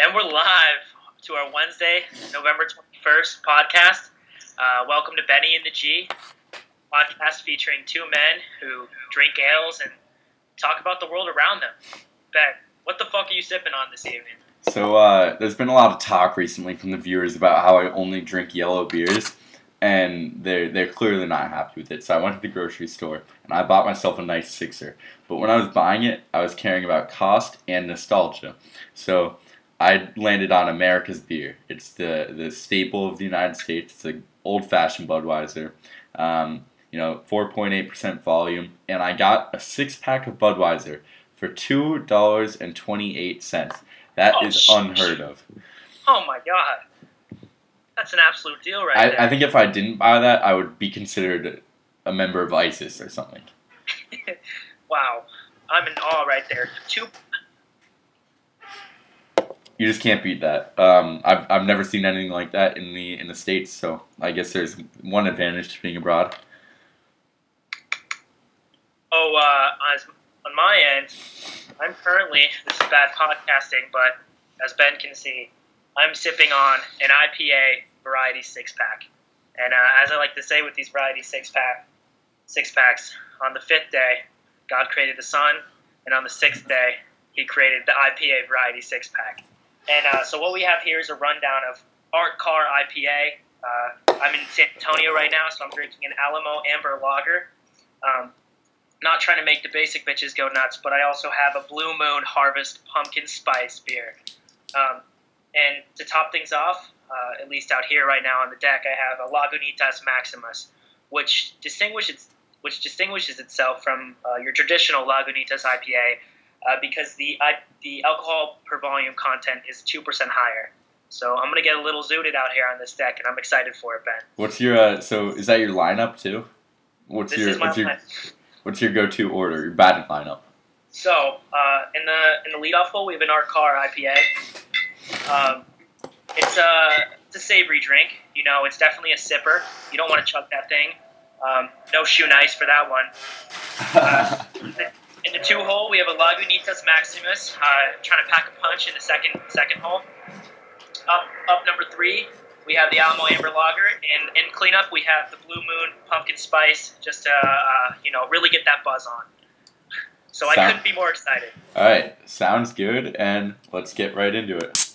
And we're live to our Wednesday, November 21st podcast. Uh, welcome to Benny and the G, podcast featuring two men who drink ales and talk about the world around them. Ben, what the fuck are you sipping on this evening? So uh, there's been a lot of talk recently from the viewers about how I only drink yellow beers, and they're they're clearly not happy with it. So I went to the grocery store and I bought myself a nice sixer. But when I was buying it, I was caring about cost and nostalgia. So I landed on America's beer. It's the the staple of the United States. It's an old fashioned Budweiser. Um, you know, 4.8% volume, and I got a six pack of Budweiser for two dollars and twenty eight cents. That Oh, is unheard of. Oh my god. That's an absolute deal right I, there. I think if I didn't buy that, I would be considered a member of ISIS or something. wow. I'm in awe right there. Two You just can't beat that. Um, I've, I've never seen anything like that in the in the states. So I guess there's one advantage to being abroad. Oh, uh, on my end, I'm currently, this is bad podcasting, but as Ben can see, I'm sipping on an IPA variety six pack. And uh, as I like to say with these variety six pack six packs, on the fifth day, God created the sun, and on the sixth day, He created the IPA variety six pack. And uh, so what we have here is a rundown of Art Car IPA. Uh, I'm in San Antonio right now, so I'm drinking an Alamo Amber Lager. Um, not trying to make the basic bitches go nuts, but I also have a Blue Moon Harvest Pumpkin Spice beer. Um, and to top things off, uh, at least out here right now on the deck, I have a Lagunitas Maximus, which distinguishes which distinguishes itself from uh, your traditional Lagunitas IPA uh, because the I, the alcohol per volume content is two percent higher. So I'm gonna get a little zooted out here on this deck, and I'm excited for it, Ben. What's your uh, so is that your lineup too? What's This your what's your what's your go to order? Your batting lineup? So uh, in the in the leadoff hole, we have an Art Car IPA. Um, it's a it's a savory drink. You know, it's definitely a sipper. You don't want to chug that thing. Um, no shoe nice for that one. In the two hole, we have a Lagunitas Maximus, uh, trying to pack a punch in the second second hole. Up up number three, we have the Alamo Amber Lager, and in cleanup, we have the Blue Moon Pumpkin Spice, just to uh, you know really get that buzz on. So I couldn't be more excited. All right, sounds good, and let's get right into it.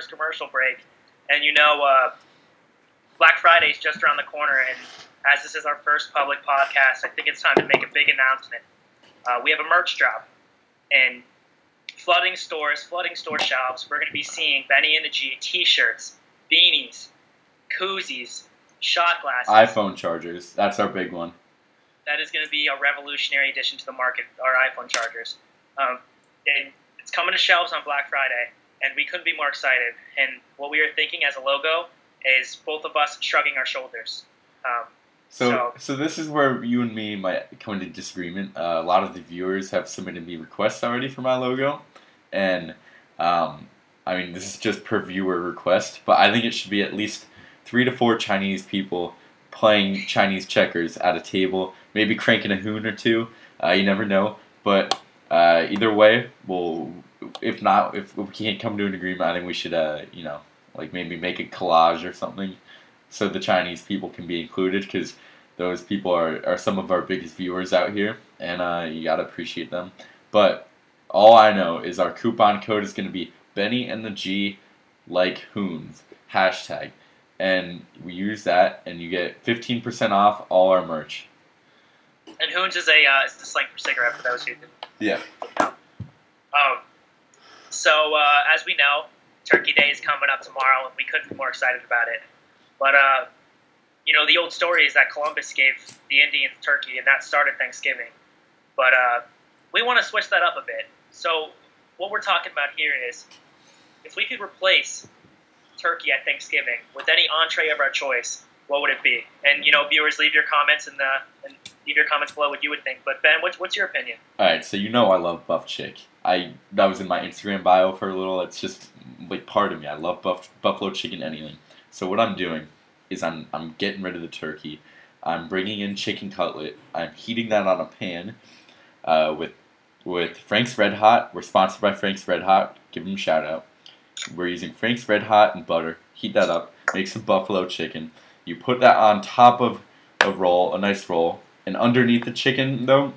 First commercial break. And you know, uh, Black Friday's just around the corner, and as this is our first public podcast, I think it's time to make a big announcement. Uh, we have a merch drop, and flooding stores, flooding store shelves. We're going to be seeing Benny and the G T-shirts, beanies, koozies, shot glasses. iPhone chargers. That's our big one. that is going to be a revolutionary addition to the market, our iPhone chargers. Um, and it's coming to shelves on Black Friday, and we couldn't be more excited. And what we are thinking as a logo is both of us shrugging our shoulders. Um, So, So- so this is where you and me might come into disagreement. Uh, a lot of the viewers have submitted me requests already for my logo, and um, I mean this is just per viewer request, but I think it should be at least three to four Chinese people playing Chinese checkers at a table, maybe cranking a hoon or two. Uh, you never know, but uh, either way, we'll. If not, if we can't come to an agreement, I think we should, uh, you know, like maybe make a collage or something, so the Chinese people can be included because those people are, are some of our biggest viewers out here, and uh, you gotta appreciate them. But all I know is our coupon code is gonna be Benny and the G like Hoons hashtag, and we use that, and you get fifteen percent off all our merch. and Hoons is a uh, is the slang for cigarette for those who Yeah. Um, so uh, as we know, Turkey Day is coming up tomorrow, and we couldn't be more excited about it. But uh, you know, the old story is that Columbus gave the Indians turkey, and that started Thanksgiving. But uh, we want to switch that up a bit. So what we're talking about here is if we could replace turkey at Thanksgiving with any entree of our choice, what would it be? And you know, viewers, leave your comments in the and leave your comments below what you would think. But Ben, what's what's your opinion? All right, so you know I love buff chick. I that was in my Instagram bio for a little. It's just like part of me. I love buff buffalo chicken anything. So what I'm doing is I'm I'm getting rid of the turkey. I'm bringing in chicken cutlet. I'm heating that on a pan uh, with with Frank's Red Hot. We're sponsored by Frank's Red Hot. Give them a shout out. We're using Frank's Red Hot and butter. Heat that up. Make some buffalo chicken. You put that on top of a roll, a nice roll, and underneath the chicken though,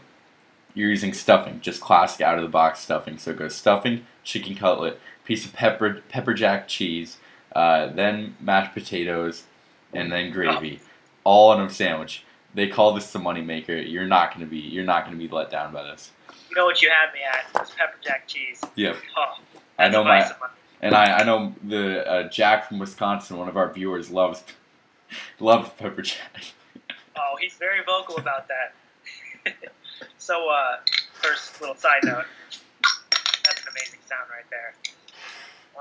you're using stuffing, just classic out of the box stuffing. So it goes stuffing, chicken cutlet, piece of pepper pepper jack cheese, uh, then mashed potatoes, and then gravy, all in a sandwich. They call this the money maker. You're not gonna be you're not gonna be let down by this. You know what you had me at? It's pepper jack cheese. Yep. Oh, I know my vice of mine. and I, I know the uh, Jack from Wisconsin, one of our viewers, loves loves pepper jack. Oh, he's very vocal about that. so, uh, first little side note. That's an amazing sound right there.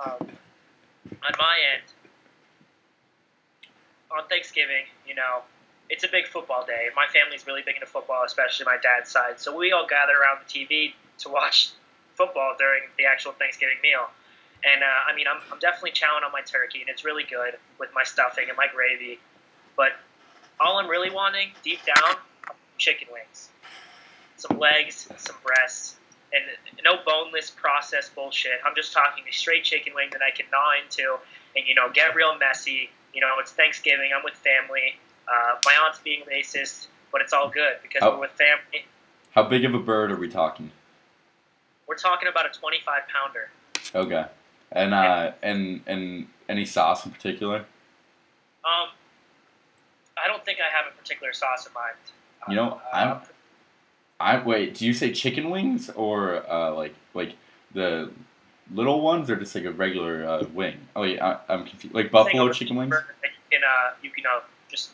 Um, on my end, on Thanksgiving, you know, it's a big football day. My family's really big into football, especially my dad's side. So we all gather around the TV to watch football during the actual Thanksgiving meal. And uh, I mean, I'm, I'm definitely chowing on my turkey, and it's really good with my stuffing and my gravy. But all I'm really wanting, deep down, are chicken wings, some legs, some breasts, and no boneless processed bullshit. I'm just talking a straight chicken wing that I can gnaw into, and you know, get real messy. You know, it's Thanksgiving. I'm with family. Uh, my aunt's being racist, but it's all good because Oh. we're with family. How big of a bird are we talking? We're talking about a 25 pounder. Okay. And uh and and any sauce in particular? Um, I don't think I have a particular sauce in mind. You know, Uh, I'm- I wait. Do you say chicken wings or uh, like like the little ones or just like a regular uh, wing? Oh yeah, I, I'm confused. Like buffalo chicken wings? You can, uh, you can, uh, just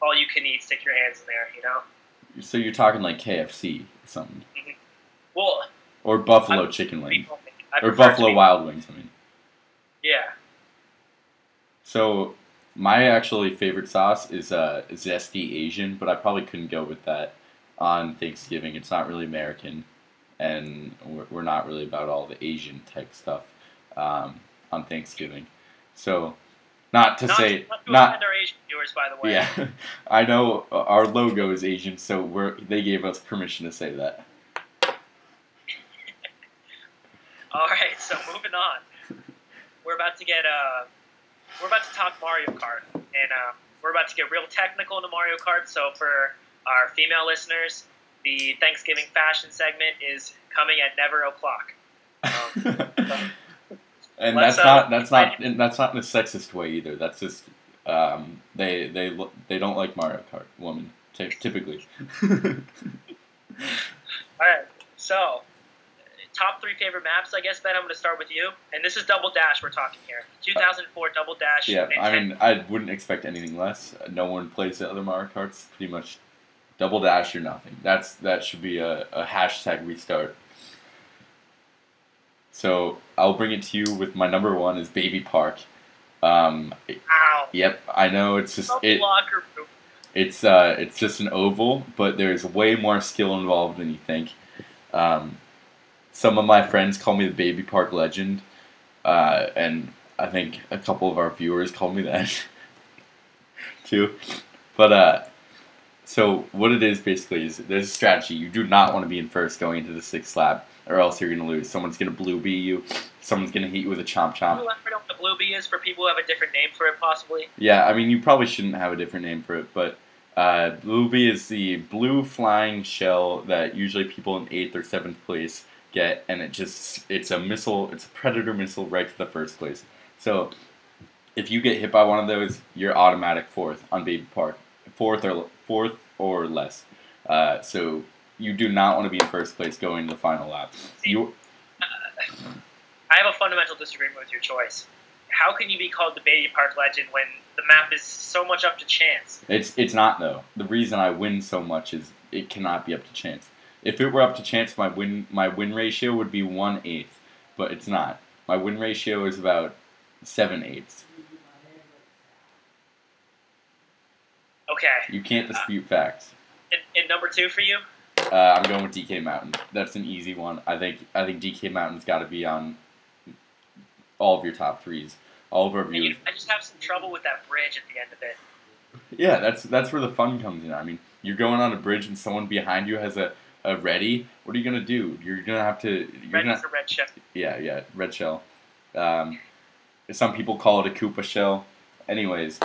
all you can eat. Stick your hands in there. You know. So you're talking like KFC or something, Well, or buffalo I'm- chicken wings. or buffalo wild wings. I mean. Yeah. So my actually favorite sauce is uh, zesty Asian, but I probably couldn't go with that on Thanksgiving. It's not really American, and we're, we're not really about all the Asian type stuff um, on Thanksgiving. So, not to not, say not to not our Asian viewers, by the way. yeah, I know our logo is Asian, so we're they gave us permission to say that. All right. So moving on, we're about to get uh, we're about to talk Mario Kart, and uh, we're about to get real technical into Mario Kart. So for our female listeners, the Thanksgiving fashion segment is coming at never o'clock. Um, and that's uh, not that's not and that's not in a sexist way either. That's just um, they they they don't like Mario Kart women ty- typically. All right. So, top three favorite maps, I guess, Ben, I'm going to start with you. And this is Double Dash we're talking here. 2004 Double Dash. yeah, I mean I wouldn't expect anything less. No one plays the other Mario Karts. Pretty much double dash or nothing. That's that should be a, a hashtag restart. So I'll bring it to you with my number one is Baby Park. Um, Ow. yep, I know it's just it. locker room. It's uh, it's just an oval, but there's way more skill involved than you think. Um, some of my friends call me the Baby Park Legend, uh, and I think a couple of our viewers call me that too. But uh, so what it is basically is there's a strategy. You do not want to be in first going into the sixth lap, or else you're gonna lose. Someone's gonna blue bee you. Someone's gonna hit you with a chomp chomp. you elaborate on what the blue bee is for people who have a different name for it, possibly? Yeah, I mean, you probably shouldn't have a different name for it, but uh, Blue Bee is the blue flying shell that usually people in eighth or seventh place get, and it just it's a missile, it's a predator missile right to the first place. So if you get hit by one of those, you're automatic fourth on Baby Park, fourth or fourth or less. Uh, so you do not want to be in first place going to the final lap. You I have a fundamental disagreement with your choice. How can you be called the Baby Park legend when the map is so much up to chance? It's it's not though. The reason I win so much is it cannot be up to chance. If it were up to chance, my win my win ratio would be one eighth, but it's not. My win ratio is about seven eighths. Okay. You can't dispute facts. And, and number two for you? Uh, I'm going with DK Mountain. That's an easy one. I think I think DK Mountain's got to be on all of your top threes. All of our views. I just have some trouble with that bridge at the end of it. Yeah, that's that's where the fun comes in. I mean, you're going on a bridge and someone behind you has a, a ready. What are you gonna do? You're gonna have to. You're Red gonna, is a red ship. Yeah, yeah, red shell. Um, some people call it a Koopa shell. Anyways,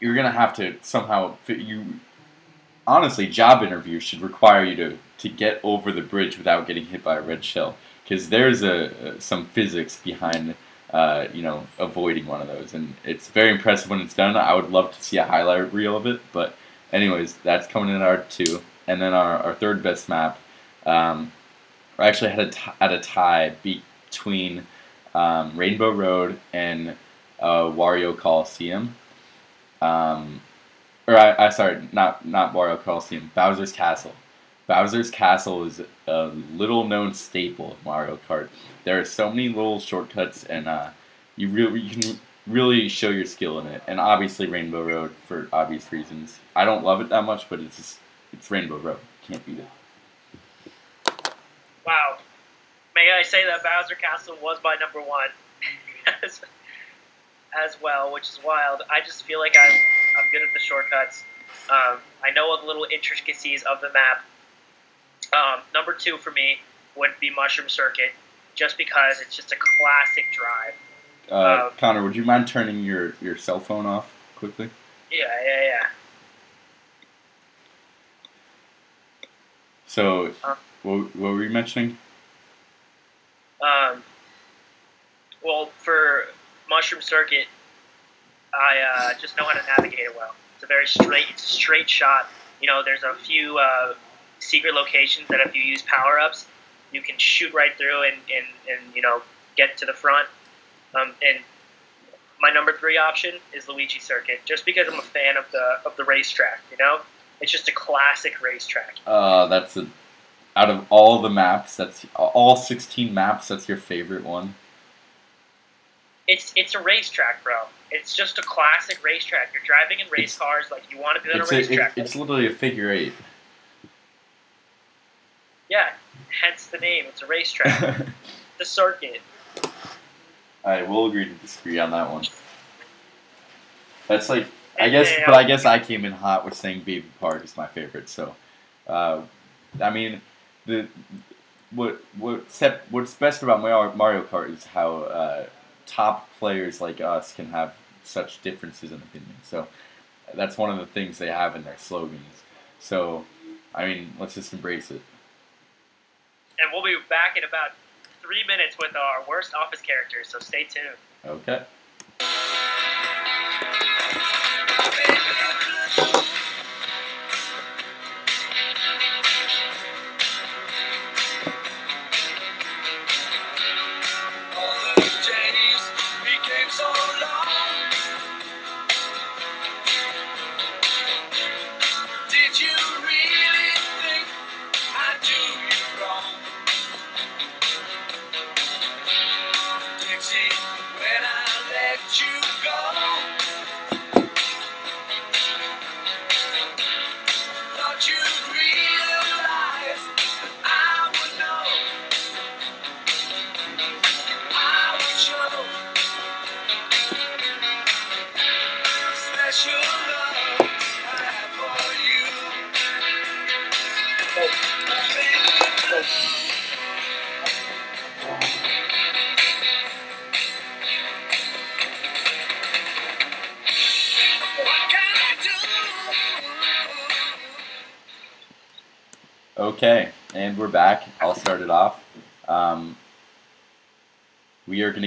you're gonna have to somehow fit you. Honestly, job interviews should require you to to get over the bridge without getting hit by a red shell, because there's a some physics behind. Uh, you know, avoiding one of those, and it's very impressive when it's done. I would love to see a highlight reel of it, but anyways, that's coming in our two, and then our, our third best map. Um, actually had a t- at a tie between um, Rainbow Road and uh, Wario Coliseum. Um, or I, I sorry, not not Wario Coliseum. Bowser's Castle. Bowser's Castle is a little known staple of Mario Kart. There are so many little shortcuts, and uh, you really you can really show your skill in it. And obviously Rainbow Road for obvious reasons. I don't love it that much, but it's just, it's Rainbow Road. Can't beat it. Wow. May I say that Bowser Castle was my number one as, as well, which is wild. I just feel like I'm, I'm good at the shortcuts. Um, I know all the little intricacies of the map. Um, number two for me would be Mushroom Circuit, just because it's just a classic drive. Uh, Um, Connor, would you mind turning your, your cell phone off quickly? Yeah, yeah, yeah. So, Uh. what, what were you mentioning? Um, well, for Mushroom Circuit, I uh, just know how to navigate it well. It's a very straight, it's a straight shot. You know, there's a few uh, secret locations that if you use power ups, you can shoot right through and, and, and you know get to the front. Um, and my number three option is Luigi Circuit, just because I'm a fan of the of the racetrack. You know, it's just a classic racetrack. Uh, that's a, out of all the maps, that's all 16 maps, that's your favorite one. It's it's a racetrack, bro. It's just a classic racetrack. You're driving in race It's- cars like you want to be on a It's, a, it, racetrack. it's literally a figure eight. yeah, hence the name. It's a racetrack. the circuit. I will agree to disagree on that one. That's like, I guess, then, but I guess I came in hot with saying Baby Park is my favorite. So, uh, I mean, the what what sep- what's best about Mario, Mario Kart is how uh, top players like us can have such differences in opinion. So, that's one of the things they have in their slogans. So, I mean, let's just embrace it. And we'll be back in about three minutes with our worst office characters. So stay tuned. Okay.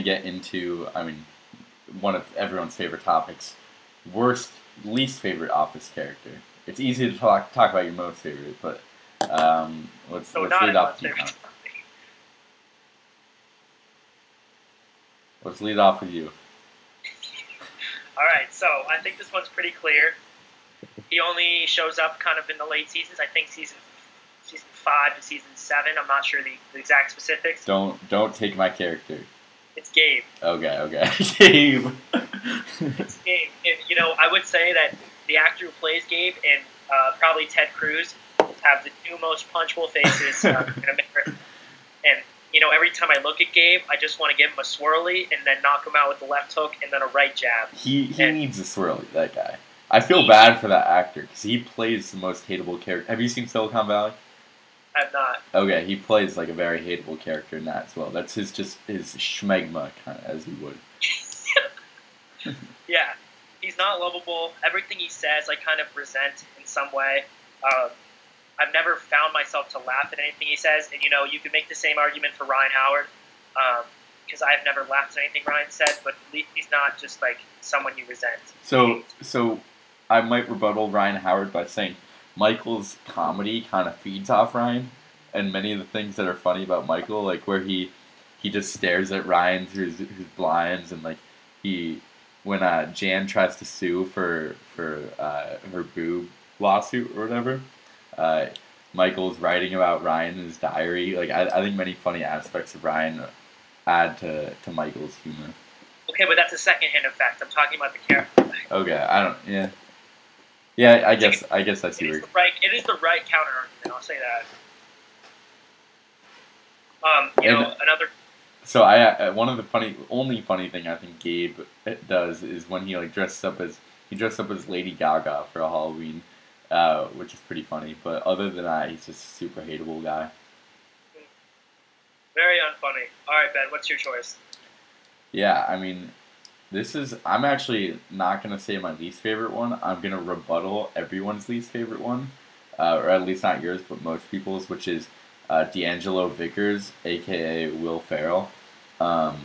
Get into, I mean, one of everyone's favorite topics worst, least favorite office character. It's easy to talk, talk about your most favorite, but Um, let's So let's lead off. with you, favorite Connor. topic. Let's lead off with you. All right, so I think this one's pretty clear. He only shows up kind of in the late seasons. I think season season five to season seven. I'm not sure the, the exact specifics. Don't don't take my character. It's Gabe. Okay, okay. Gabe. It's Gabe. And, you know, I would say that the actor who plays Gabe and uh, probably Ted Cruz have the two most punchable faces uh, in America. And you know, every time I look at Gabe, I just want to give him a swirly and then knock him out with the left hook and then a right jab. he he And- needs a swirly. That guy. I feel bad for that actor because he plays the most hateable character. Have you seen Silicon Valley? I'm not. Okay, he plays like a very hateable character in that as well. That's his just his schmegma kind of as he would. Yeah, he's not lovable. Everything he says, I kind of resent in some way. Um, I've never found myself to laugh at anything he says, and you know, you could make the same argument for Ryan Howard, because I've never laughed at anything Ryan said, But at least he's not just like someone you resent. So so I might rebuttal Ryan Howard by saying Michael's comedy kind of feeds off Ryan, and many of the things that are funny about Michael, like where he he just stares at Ryan through his, his blinds, and like he when uh, Jan tries to sue for for uh, her boob lawsuit or whatever, uh, Michael's writing about Ryan in his diary. Like I, I think many funny aspects of Ryan add to, to Michael's humor. Okay, but that's a second hand effect. I'm talking about the character. Okay, I don't. Yeah, yeah. I guess I guess I see It where. is the right. It is the right counter argument. I'll say that. Um, you know, another So I uh, one of the funny only funny thing I think Gabe does is when he like dresses up as he dressed up as Lady Gaga for a Halloween, uh, which is pretty funny. But other than that, he's just a super hateable guy. very unfunny. All right, Ben, what's your choice? Yeah, I mean, this is I'm actually not gonna say my least favorite one. I'm gonna rebuttal everyone's least favorite one, uh, or at least not yours, but most people's, which is uh, D'Angelo Vickers, aka Will Ferrell. Um,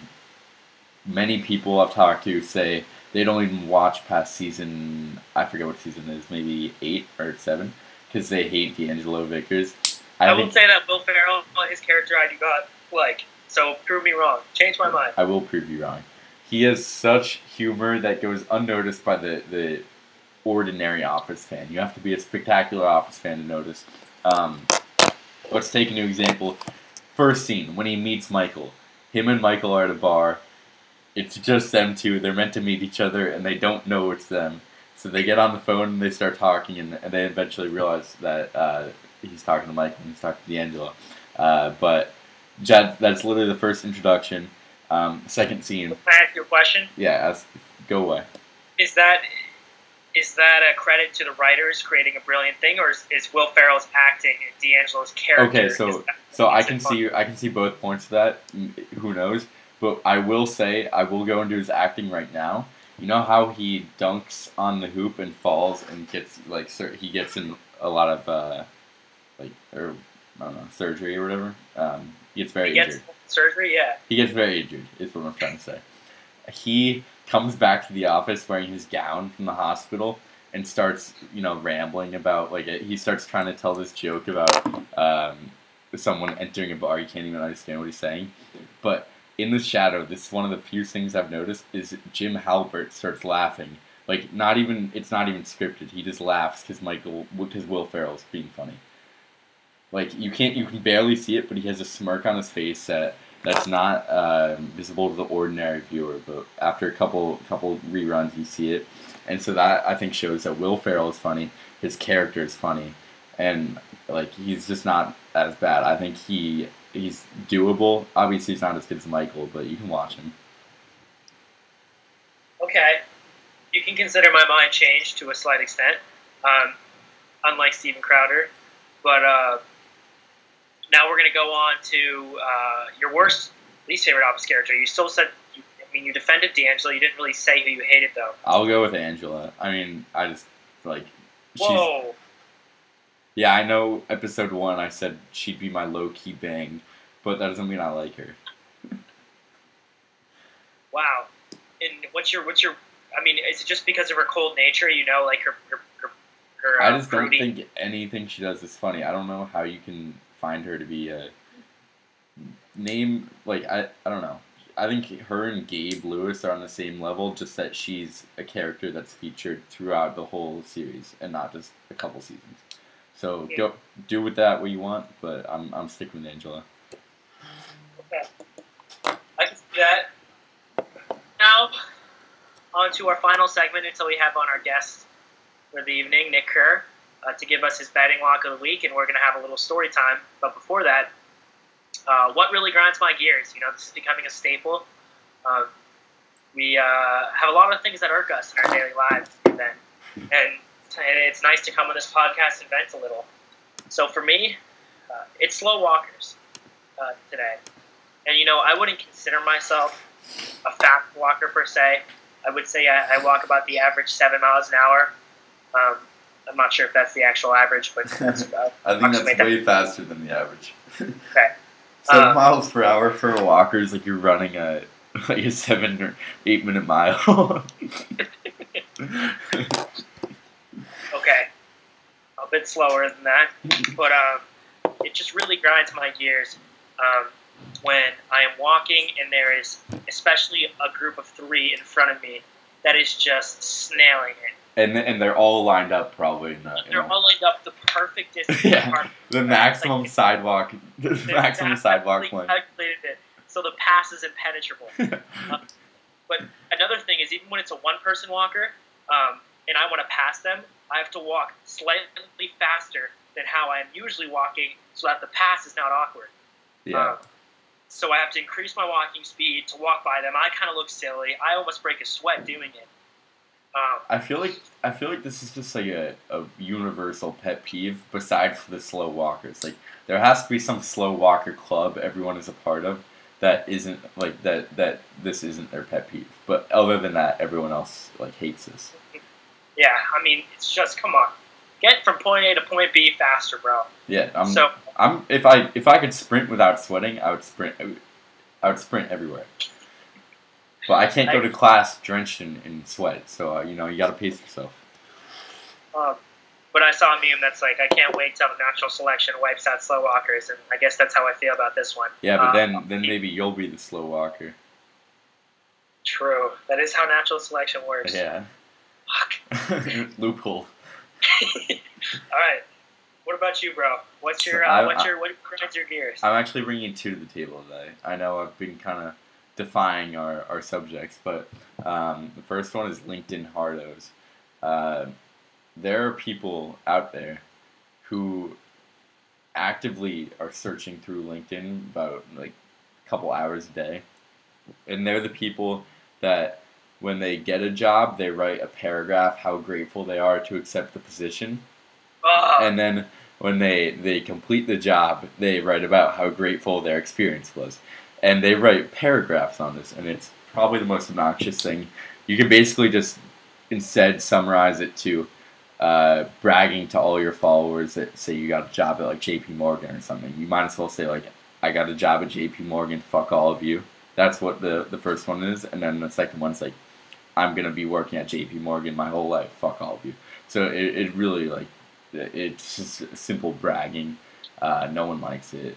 many people I've talked to say they don't even watch past season. I forget what season it is, maybe eight or seven, because they hate D'Angelo Vickers. I, I will say that Will Ferrell, his character I do not like. So prove me wrong. Change my mind. I will prove you wrong. He has such humor that goes unnoticed by the, the ordinary Office fan. You have to be a spectacular Office fan to notice. Um, let's take a new example. First scene, when he meets Michael. Him and Michael are at a bar. It's just them two. They're meant to meet each other, and they don't know it's them. So they get on the phone and they start talking, and, and they eventually realize that uh, he's talking to Michael and he's talking to D'Angelo. Uh, but that's literally the first introduction. Um, second scene, Can I ask you a question? yeah, ask, go away. Is that is that a credit to the writers creating a brilliant thing, or is, is Will Ferrell's acting and D'Angelo's character? Okay, so that- so I can fun? see I can see both points of that. Mm, Who knows? But I will say I will go into his acting right now. You know how he dunks on the hoop and falls and gets like sur- he gets in a lot of uh, like or I don't know surgery or whatever. Um, he gets very he gets injured. Surgery. Yeah. He gets very injured, is what I'm trying to say. He comes back to the office wearing his gown from the hospital and starts, you know, rambling about, like, he starts trying to tell this joke about um, someone entering a bar. You can't even understand what he's saying. But in the shadow, this is one of the few things I've noticed is Jim Halpert starts laughing. Like, not even, it's not even scripted. He just laughs because Michael, because Will Ferrell's being funny. Like, you can't, you can barely see it, but he has a smirk on his face that that's not uh, visible to the ordinary viewer. But after a couple couple reruns, you see it, and so that I think shows that Will Ferrell is funny. His character is funny, and like he's just not as bad. I think he he's doable. Obviously, he's not as good as Michael, but you can watch him. Okay. You can consider my mind changed to a slight extent, um, unlike Steven Crowder. But uh, now we're going to go on to uh, your worst, least favorite Office character. You still said, you, I mean, you defended D'Angelo. You didn't really say who you hated, though. I'll go with Angela. I mean, I just like she's Whoa. yeah. I know episode one. I said she'd be my low key bang, but that doesn't mean I like her. Wow. And what's your, what's your, I mean, is it just because of her cold nature? You know, like her, her, her, her I I just don't think anything she does is funny. I don't know how you can find her to be a name like I I don't know. I think her and Gabe Lewis are on the same level, just that she's a character that's featured throughout the whole series and not just a couple seasons. So Yeah. go do with that what you want, but I'm I'm sticking with Angela. Okay. I can see that. Now, on to our final segment until we have on our guest for the evening, Nick Kerr, uh, to give us his betting lock of the week, and we're going to have a little story time. But before that, uh, what really grinds my gears? You know, this is becoming a staple. Uh, we uh, have a lot of things that irk us in our daily lives, then, and it's nice to come on this podcast and vent a little. So for me, uh, it's slow walkers uh, today. And you know, I wouldn't consider myself a fast walker per se. I would say I, I walk about the average seven miles an hour. Um, I'm not sure if that's the actual average, but that's uh, I think that's that. way faster than the average. Okay. Seven Uh, miles per hour for a walker is like you're running a like a seven or eight minute mile. Okay, a bit slower than that, but um, it just really grinds my gears um, when I am walking and there is, especially a group of three in front of me, that is just snailing it. And and they're all lined up probably in the, in They're the- all lined up the perfect distance Yeah. apart. the maximum Like- sidewalk the maximum sidewalk length. calculated it, so the pass is impenetrable. But another thing is, even when it's a one-person walker, um, and I want to pass them, I have to walk slightly faster than how I am usually walking, so that the pass is not awkward. yeah. Um, so I have to increase my walking speed to walk by them. I kind of look silly. I almost break a sweat doing it. Um, I feel like I feel like this is just like a, a universal pet peeve besides the slow walkers. Like there has to be some slow walker club everyone is a part of that isn't like that that this isn't their pet peeve. But other than that, everyone else like hates this. yeah, I mean, it's just come on, get from point A to point B faster, bro. Yeah, I'm so I'm if I if I could sprint without sweating, I would sprint I would sprint everywhere. But I can't go to class drenched in, in sweat, so uh, you know you got to pace yourself. Um, but I saw a meme that's like, I can't wait till natural selection wipes out slow walkers, and I guess that's how I feel about this one. Yeah, but Uh, then then maybe you'll be the slow walker. True. That is how natural selection works. Yeah. Fuck. Loophole. All right. What about you, bro? What's your I- uh, what's your what grinds your gears? I'm actually bringing two to the table today. I know I've been kind of defying our, our subjects, but um, the first one is LinkedIn hardos. Uh, there are people out there who actively are searching through LinkedIn about like a couple hours a day, and they're the people that when they get a job, they write a paragraph how grateful they are to accept the position Ugh. and then when they they complete the job, they write about how grateful their experience was, and they write paragraphs on this, and it's probably the most obnoxious thing. You can basically just instead summarize it to uh, bragging to all your followers that say you got a job at like J.P. Morgan or something. You might as well say like, "I got a job at J.P. Morgan. Fuck all of you." That's what the the first one is, and then the second one's like, "I'm gonna be working at J.P. Morgan my whole life. Fuck all of you." So it, it really like it's just simple bragging. Uh, no one likes it,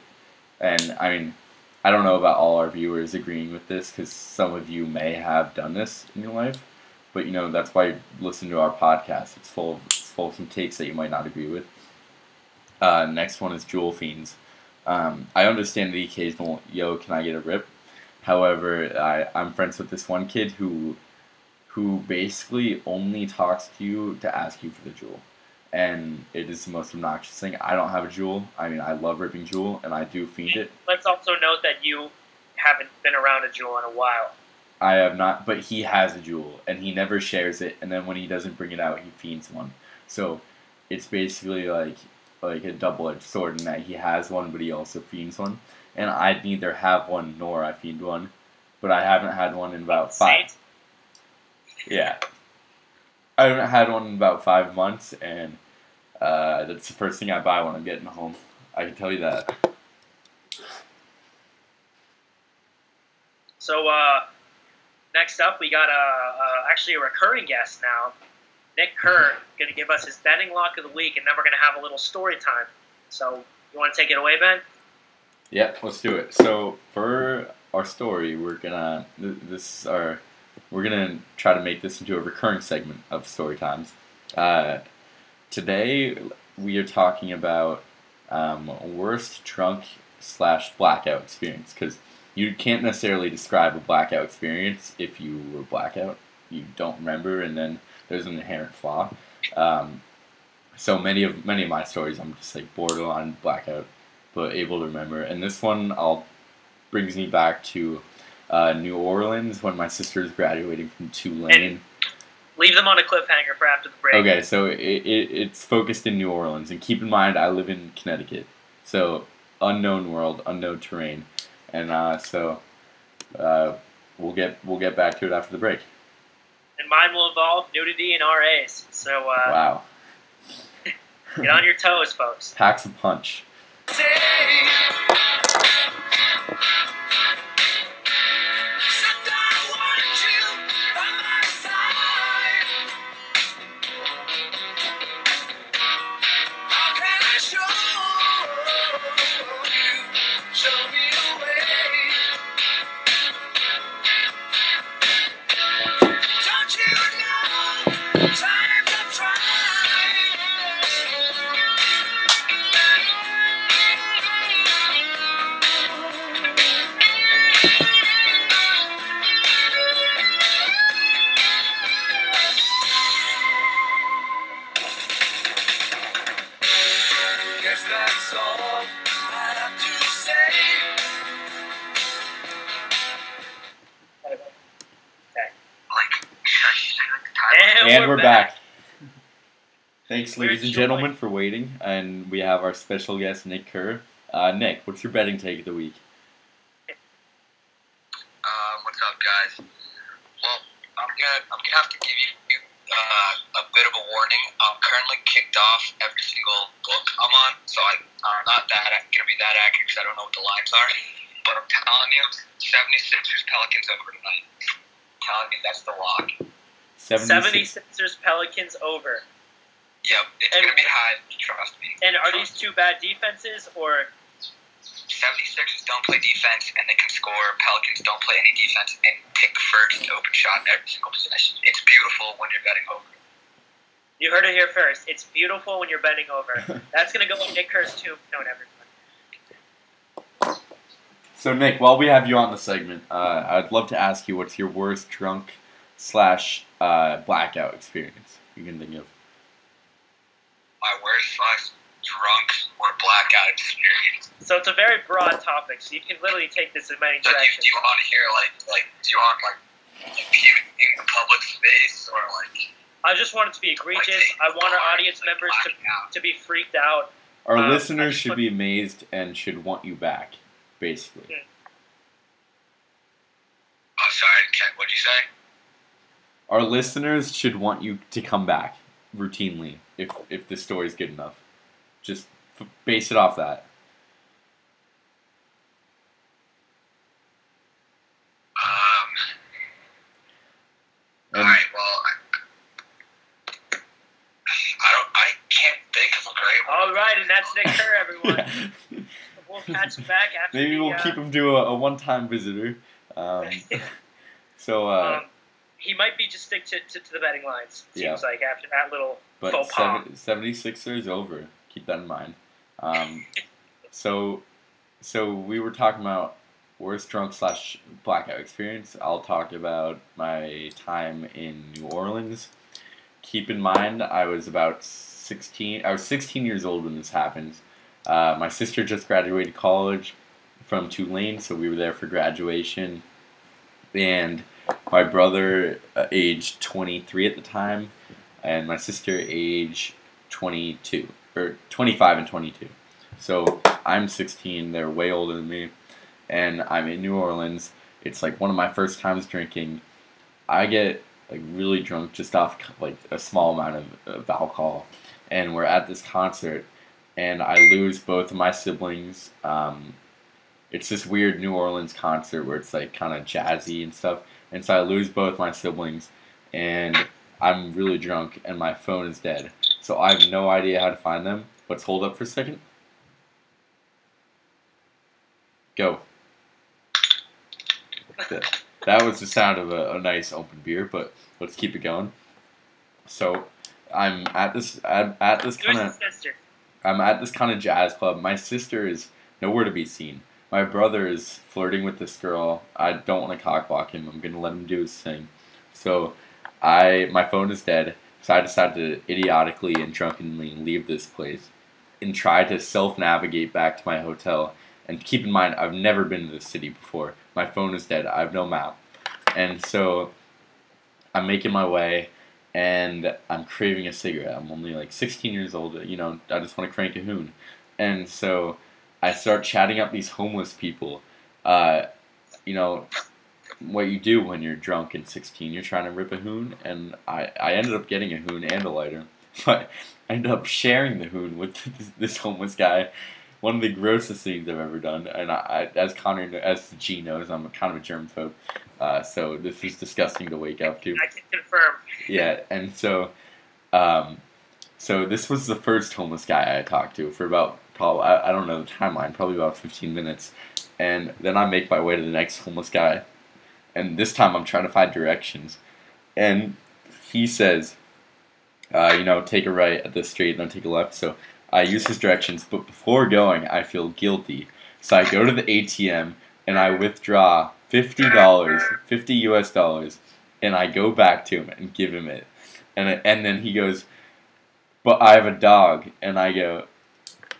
and I mean, I don't know about all our viewers agreeing with this because some of you may have done this in your life, but you know that's why you listen to our podcast. It's full of it's full of some takes that you might not agree with. Uh, next one is Juul Fiends. Um, I understand the occasional "Yo, can I get a rip?" However, I, I'm friends with this one kid who who basically only talks to you to ask you for the Juul and it is the most obnoxious thing. I don't have a Juul. I mean, I love ripping Juul, and I do fiend it. Let's also note that you haven't been around a Juul in a while. I have not, but he has a Juul, and he never shares it. And then when he doesn't bring it out, he fiends one. So it's basically like like a double edged sword in that he has one, but he also fiends one. And I neither have one nor I fiend one, but I haven't had one in about five. Saint? Yeah. I haven't had one in about five months, and uh, that's the first thing I buy when I'm getting home. I can tell you that. So uh, next up, we got a, a actually a recurring guest now. Nick Kerr going to give us his betting lock of the week, and then we're going to have a little story time. So, you want to take it away, Ben? Yeah, let's do it. So for our story, we're gonna this is our we're gonna try to make this into a recurring segment of story times. Uh, today we are talking about um, worst drunk slash blackout experience because you can't necessarily describe a blackout experience if you were blackout. You don't remember, and then there's an inherent flaw. Um, so many of many of my stories, I'm just like borderline blackout but able to remember. And this one, I'll brings me back to uh, New Orleans when my sister is graduating from Tulane. Leave them on a cliffhanger for after the break. Okay, so it, it, it's focused in New Orleans, and keep in mind I live in Connecticut, so unknown world, unknown terrain, and uh, so uh, we'll get we'll get back to it after the break. And mine will involve nudity and RAs. So uh, Wow, get on your toes, folks. packs a punch. Say, that's all I have to say. Like, should I say like the title? And, And we're back. Thanks, ladies and gentlemen, for waiting, and we have our special guest Nick Kerr. Uh, Nick, what's your betting take of the week? Um, what's up, guys? Well, I'm gonna I'm gonna have to give you uh, a bit of a warning. I'm currently kicked off every single book I'm on, so I, I'm not that gonna be that accurate because I don't know what the lines are. But I'm telling you, 76ers Pelicans over tonight. telling you that's the lock. 76. 76ers Pelicans over. Yep, it's And- gonna be high. Trust me. And are these two bad defenses, or 76ers don't play defense and they can score. Pelicans don't play any defense and pick first open shot every single possession. It's beautiful when you're betting over. you heard it here first? It's beautiful when you're bending over. That's gonna go on Nick Kerr's tombstone, everyone. So, Nick, while we have you on the segment, uh, I'd love to ask you what's your worst drunk slash uh, blackout experience you can think of. My worst slash drunk or blackout experience. So it's a very broad topic, so you can literally take this in many So do you, directions. do you want to hear like like do you want like like in the public space or like I just want it to be egregious. I want our audience members to, Blackout. to be freaked out. Our I listeners should put- be amazed and should want you back, basically. Oh, sorry, Ken, what'd you say? Our listeners should want you to come back routinely if if the story's good enough. Just f- base it off that. Um. And- all right. Well, I, I don't. I can't think of a great one. All right, and that's Nick Kerr, everyone. We'll catch him back after Maybe the, we'll uh, keep him to a, a one-time visitor. Um, so, uh, um, he might be just stick to, to, to the betting lines. Seems Yeah. like after that little but faux pas. seven, 76ers over. Keep that in mind. Um, so, so we were talking about worst drunk slash blackout experience. I'll talk about my time in New Orleans. Keep in mind, I was about 16. I was 16 years old when this happened. Uh, my sister just graduated college from Tulane, so we were there for graduation. And my brother, uh, aged 23 at the time, and my sister, age 22 or 25 and 22. So I'm 16. They're way older than me, and I'm in New Orleans. It's like one of my first times drinking. I get like really drunk just off like a small amount of, of alcohol, and we're at this concert, and I lose both of my siblings. Um, it's this weird New Orleans concert where it's like kind of jazzy and stuff, and so I lose both my siblings, and I'm really drunk and my phone is dead. So I have no idea how to find them. Let's hold up for a second. Go. That, that was the sound of a, a nice open beer, but let's keep it going. So I'm at this at, at this kind of? I'm at this kind of jazz club. My sister is nowhere to be seen. My brother is flirting with this girl. I don't want to cockblock him. I'm gonna let him do his thing. So I my phone is dead. So I decided to idiotically and drunkenly leave this place and try to self navigate back to my hotel. And keep in mind, I've never been to this city before. My phone is dead. I have no map. And so I'm making my way and I'm craving a cigarette. I'm only like 16 years old. You know, I just want to crank a hoon. And so I start chatting up these homeless people. Uh, you know, what you do when you're drunk and 16, you're trying to rip a hoon. And I, I ended up getting a hoon and a lighter. But I ended up sharing the hoon with this, this homeless guy. One of the grossest things I've ever done. And I, I as Connor, as G knows, I'm kind of a germphobe. Uh, so this is disgusting to wake up to. I can confirm. Yeah, and so, um, so this was the first homeless guy I talked to for about probably I, I don't know the timeline, probably about fifteen minutes, and then I make my way to the next homeless guy, and this time I'm trying to find directions, and he says, uh, you know, take a right at this street and then take a left. So I use his directions, but before going, I feel guilty, so I go to the ATM and I withdraw fifty dollars, fifty U.S. dollars and I go back to him and give him it, and and then he goes, "But I have a dog," and I go,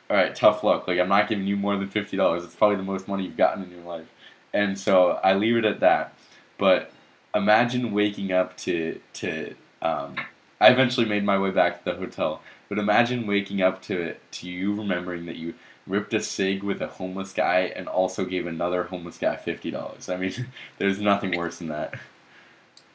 "All right, tough luck. Like I'm not giving you more than fifty dollars. It's probably the most money you've gotten in your life." And so I leave it at that. But imagine waking up to to um, I eventually made my way back to the hotel. But imagine waking up to it to you remembering that you ripped a cig with a homeless guy and also gave another homeless guy fifty dollars. I mean, there's nothing worse than that.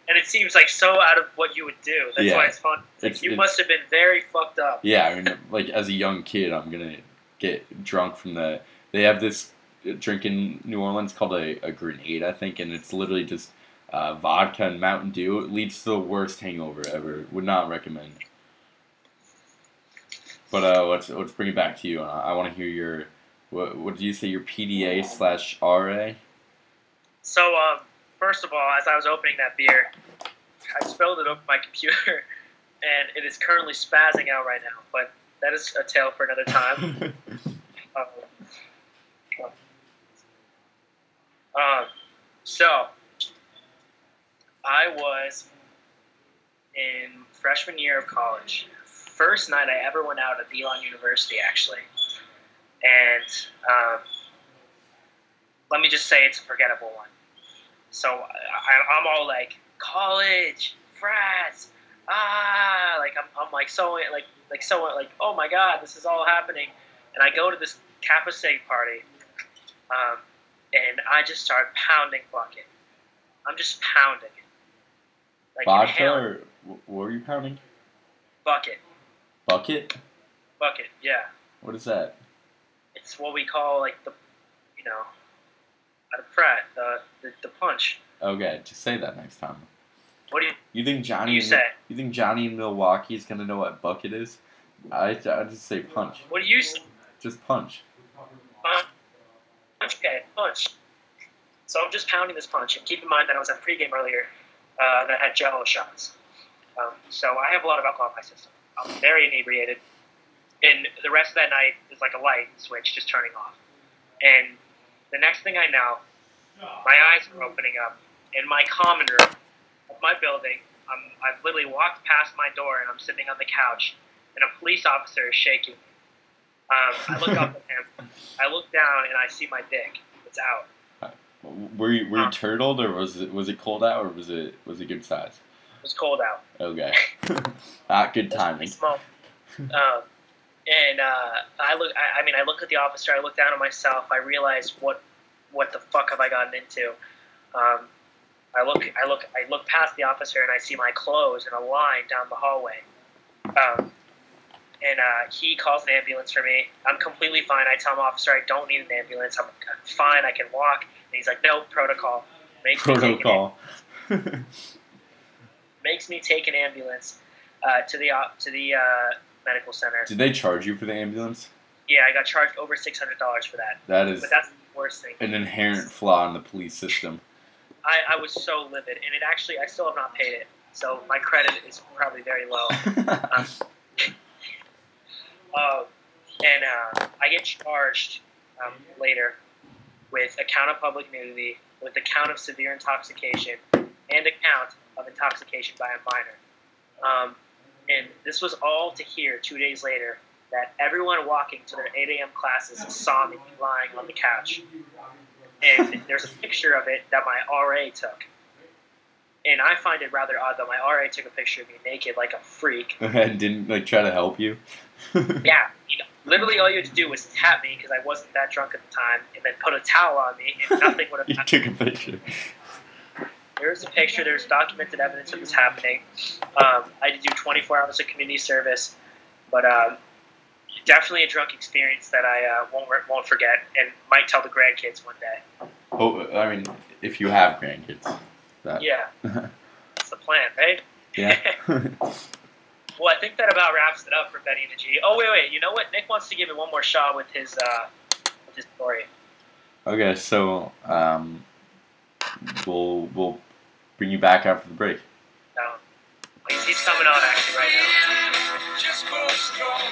And it seems like so out of what you would do. That's Yeah. why it's fun. Like It's- you it's- must have been very fucked up. Yeah, I mean, like as a young kid, I'm gonna get drunk from the. They have this drink in New Orleans called a, a grenade, I think, and it's literally just uh, vodka and Mountain Dew. It leads to the worst hangover ever. Would not recommend. But uh, let's let's bring it back to you. Uh, I want to hear your what what did you say your PDA slash RA? So, um, first of all, as I was opening that beer, I spilled it over my computer, and it is currently spazzing out right now. But that is a tale for another time. Um, um, so, I was in freshman year of college. First night I ever went out at Elon University, actually. And um, let me just say it's a forgettable one. So I, I'm all like, college, frats, ah, like I'm, I'm like so like like so like oh my god, this is all happening, and I go to this Kappa Sig party, um, and I just start pounding bucket. I'm just pounding it. Like Vodka or what were you pounding? bucket, Bucket? bucket, yeah. What is that? It's what we call like the, you know, a frat, the, the the punch. Okay, just say that next time. What do you You think Johnny? you say? You think Johnny in Milwaukee is gonna know what bucket is? I I just say punch. What do you say? Just punch. Punch. Okay, punch. So I'm just pounding this punch, and keep in mind that I was at pregame earlier uh, that had Jello shots. Um, so I have a lot of alcohol in my system. I'm very inebriated, and the rest of that night is like a light switch just turning off. And the next thing I know, my eyes are opening up in my common room of my building. I'm, I've literally walked past my door, and I'm sitting on the couch, and a police officer is shaking me. Um, I look up at him. I look down and I see my dick. It's out. Were you were you Uh. turtled or was it was it cold out or was it was it good size? It's cold out. Okay. ah, good timing. Small. Um, and uh, I look. I, I mean, I look at the officer. I look down at myself. I realize what what the fuck have I gotten into? Um, I look. I look. I look past the officer and I see my clothes in a line down the hallway. Um, and uh, he calls an ambulance for me. I'm completely fine. I tell him, officer, I don't need an ambulance. I'm, I'm fine. I can walk. And he's like, no protocol. Makes me take an Protocol. make makes me take an ambulance uh, to the op- to the uh, medical center. Did they charge you for the ambulance? Yeah, I got charged over six hundred dollars for that. That is But that's the worst thing. an inherent flaw in the police system. I, I was so livid, and it actually I still have not paid it, so my credit is probably very low. Um, uh, and uh, I get charged um, later with a count of public nudity, with a count of severe intoxication, and a count of intoxication by a minor. Um, and this was all to hear two days later that everyone walking to their 8 a.m. classes saw me lying on the couch. And there's a picture of it that my RA took. And I find it rather odd that my RA took a picture of me naked like a freak. and didn't like try to help you. Yeah, you know, literally all you had to do was tap me because I wasn't that drunk at the time, and then put a towel on me, and nothing would have you happened. took a picture. There's a picture. There's documented evidence of this happening. Um, I did do 24 hours of community service, but um, definitely a drunk experience that I uh, won't won't forget, and might tell the grandkids one day. Oh, I mean, if you have grandkids, that Yeah, that's the plan, right? yeah. Well, I think that about wraps it up for Benny and the G. Oh wait, wait. You know what? Nick wants to give it one more shot with his uh, with his story. okay, so um, we'll we'll bring you back after the break. Um, he's, he's coming on actually right now. Just grow strong